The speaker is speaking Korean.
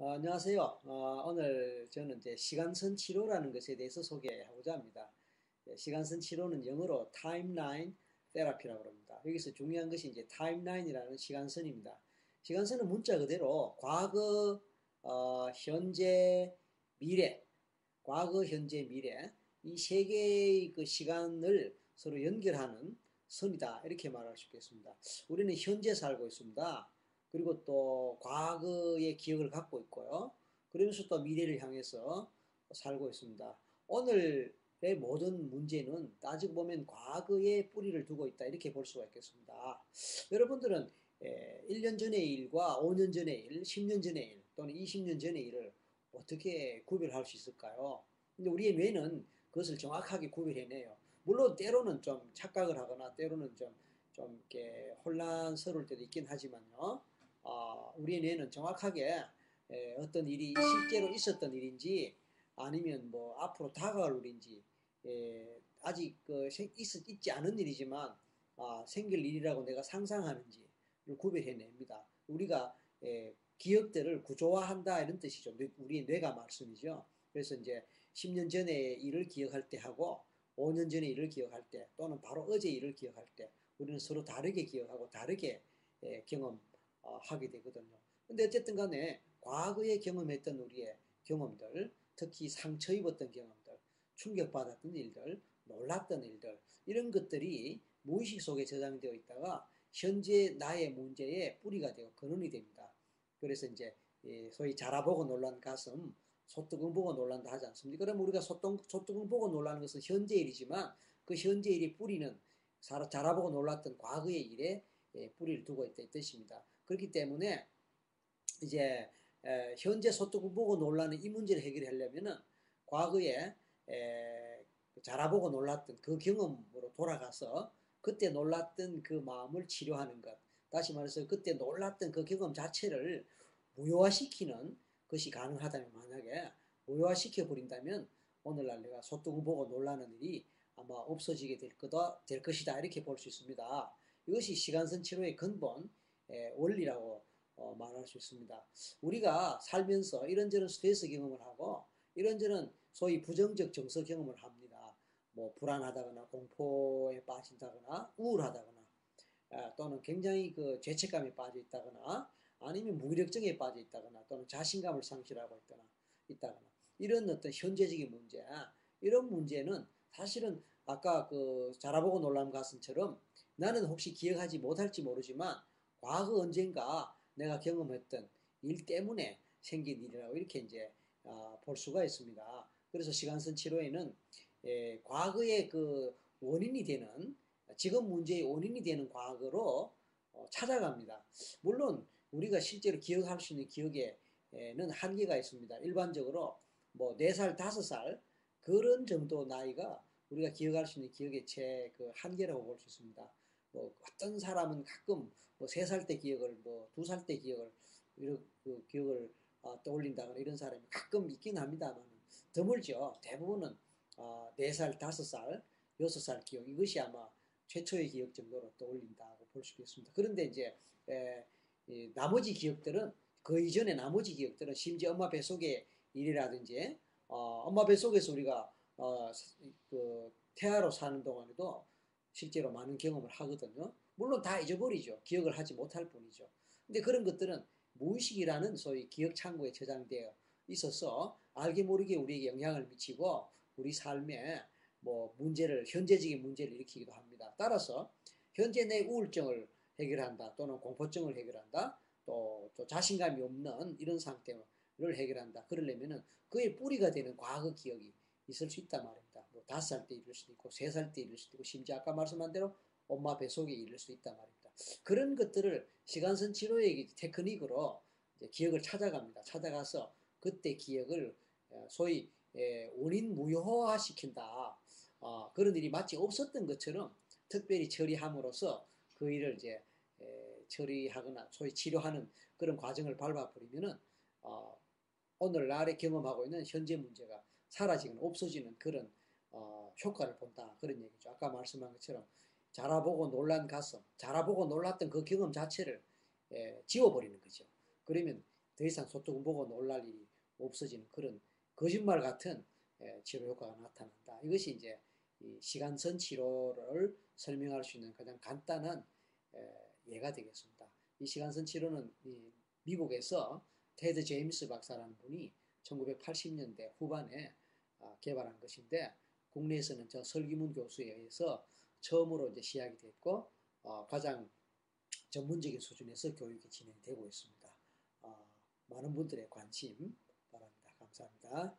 어, 안녕하세요. 어, 오늘 저는 이제 시간선 치료라는 것에 대해서 소개하고자 합니다. 예, 시간선 치료는 영어로 타임라인 테라피라고 합니다. 여기서 중요한 것이 이제 타임라인이라는 시간선입니다. 시간선은 문자 그대로 과거, 어, 현재, 미래, 과거, 현재, 미래 이 세 개의 그 시간을 서로 연결하는 선이다 이렇게 말할 수 있겠습니다. 우리는 현재 살고 있습니다. 그리고 또 과거의 기억을 갖고 있고요. 그러면서 또 미래를 향해서 살고 있습니다. 오늘의 모든 문제는 따지고 보면 과거에 뿌리를 두고 있다 이렇게 볼 수가 있겠습니다. 여러분들은 1년 전의 일과 5년 전의 일, 10년 전의 일 또는 20년 전의 일을 어떻게 구별할 수 있을까요? 근데 우리의 뇌는 그것을 정확하게 구별해내요. 물론 때로는 좀 착각을 하거나 때로는 좀, 좀 이렇게 혼란스러울 때도 있긴 하지만요. 어, 우리의 뇌는 정확하게 에, 어떤 일이 실제로 있었던 일인지 아니면 뭐 앞으로 다가올 일인지 에, 아직 그 있, 있지 않은 일이지만 아, 생길 일이라고 내가 상상하는지를 구별해냅니다. 우리가 에, 기억들을 구조화한다 이런 뜻이죠. 우리의 뇌가 말씀이죠. 그래서 이제 10년 전의 일을 기억할 때 하고 5년 전의 일을 기억할 때 또는 바로 어제 일을 기억할 때 우리는 서로 다르게 기억하고 다르게 에, 경험 어, 하게 되거든요. 근데 어쨌든 간에 과거에 경험했던 우리의 경험들, 특히 상처 입었던 경험들, 충격받았던 일들, 놀랐던 일들, 이런 것들이 무의식 속에 저장되어 있다가 현재 나의 문제의 뿌리가 되고 근원이 됩니다. 그래서 이제 소위 자라보고 놀란 가슴, 소뚜껑 보고 놀란다 하지 않습니까? 그럼 우리가 소뚜껑, 소뚜껑 보고 놀라는 것은 현재 일이지만 그 현재 일의 뿌리는 자라보고 놀랐던 과거의 일에 뿌리를 두고 있다 이 뜻입니다. 그렇기 때문에 이제 현재 소득을 보고 놀라는 이 문제를 해결하려면은 과거에 자라보고 놀랐던 그 경험으로 돌아가서 그때 놀랐던 그 마음을 치료하는 것. 다시 말해서 그때 놀랐던 그 경험 자체를 무효화시키는 것이 가능하다면 만약에 무효화시켜 버린다면 오늘날 내가 소뚜껑 보고 놀라는 일이 아마 없어지게 될 거다 될 것이다 이렇게 볼 수 있습니다. 이것이 시간선 치료의 근본 예, 원리라고 어, 말할 수 있습니다. 우리가 살면서 이런저런 스트레스 경험을 하고 이런저런 소위 부정적 정서 경험을 합니다. 뭐 불안하다거나 공포에 빠진다거나 우울하다거나 아, 또는 굉장히 그 죄책감에 빠져 있다거나 아니면 무기력증에 빠져 있다거나 또는 자신감을 상실하고 있거나 있다거나 이런 어떤 현재적인 문제 이런 문제는 사실은 아까 그 자라보고 놀람 가슴처럼 나는 혹시 기억하지 못할지 모르지만 과거 언젠가 내가 경험했던 일 때문에 생긴 일이라고 이렇게 이제 어, 볼 수가 있습니다. 그래서 시간선 치료에는 예, 과거의 그 원인이 되는 지금 문제의 원인이 되는 과거로 어, 찾아갑니다. 물론 우리가 실제로 기억할 수 있는 기억에는 한계가 있습니다. 일반적으로 뭐 4살, 5살 그런 정도 나이가 우리가 기억할 수 있는 기억의 제 그 한계라고 볼 수 있습니다. 뭐 어떤 사람은 가끔 뭐 세 살 때 기억을 뭐 두 살 때 기억을 이런 그 기억을 어, 떠올린다거나 이런 사람이 가끔 있긴 합니다만 드물죠. 대부분은 어, 4살, 5살, 6살 기억 이것이 아마 최초의 기억 정도로 떠올린다고 볼 수 있겠습니다. 그런데 이제 에, 이, 나머지 기억들은 그 이전의 나머지 기억들은 심지어 엄마 뱃속의 일이라든지 어, 엄마 뱃속에서 우리가 어, 그 태아로 사는 동안에도 실제로 많은 경험을 하거든요. 물론 다 잊어버리죠. 기억을 하지 못할 뿐이죠. 근데 그런 것들은 무의식이라는 소위 기억 창고에 저장되어 있어서 알게 모르게 우리에게 영향을 미치고 우리 삶에 뭐 문제를 현재적인 문제를 일으키기도 합니다. 따라서 현재 내 우울증을 해결한다 또는 공포증을 해결한다 또, 또 자신감이 없는 이런 상태를 해결한다. 그러려면은 그의 뿌리가 되는 과거 기억이 있을 수 있단 말입니다. 뭐 다섯 살 때 이룰 수도 있고 세 살 때 이룰 수도 있고 심지어 아까 말씀한 대로 엄마 뱃속에 이룰 수 있단 말입니다. 그런 것들을 시간선 치료의 테크닉으로 기억을 찾아갑니다. 찾아가서 그때 기억을 소위 원인 무효화 시킨다. 어, 그런 일이 마치 없었던 것처럼 특별히 처리함으로써 그 일을 이제 처리하거나 소위 치료하는 그런 과정을 밟아버리면은 어, 오늘날에 경험하고 있는 현재 문제가 사라지거나 없어지는 그런 어, 효과를 본다 그런 얘기죠. 아까 말씀한 것처럼 자라보고 놀란 가슴, 자라보고 놀랐던 그 경험 자체를 예, 지워버리는 거죠. 그러면 더 이상 소뚜껑 보고 놀랄 일이 없어지는 그런 거짓말 같은 예, 치료 효과가 나타난다. 이것이 이제 이 시간선 치료를 설명할 수 있는 가장 간단한 예, 예가 되겠습니다. 이 시간선 치료는 이 미국에서 테드 제임스 박사라는 분이 1980년대 후반에 아, 개발한 것인데 국내에서는 저 설기문 교수에 의해서 처음으로 이제 시작이 됐고 어, 가장 전문적인 수준에서 교육이 진행되고 있습니다. 어, 많은 분들의 관심 바랍니다. 감사합니다.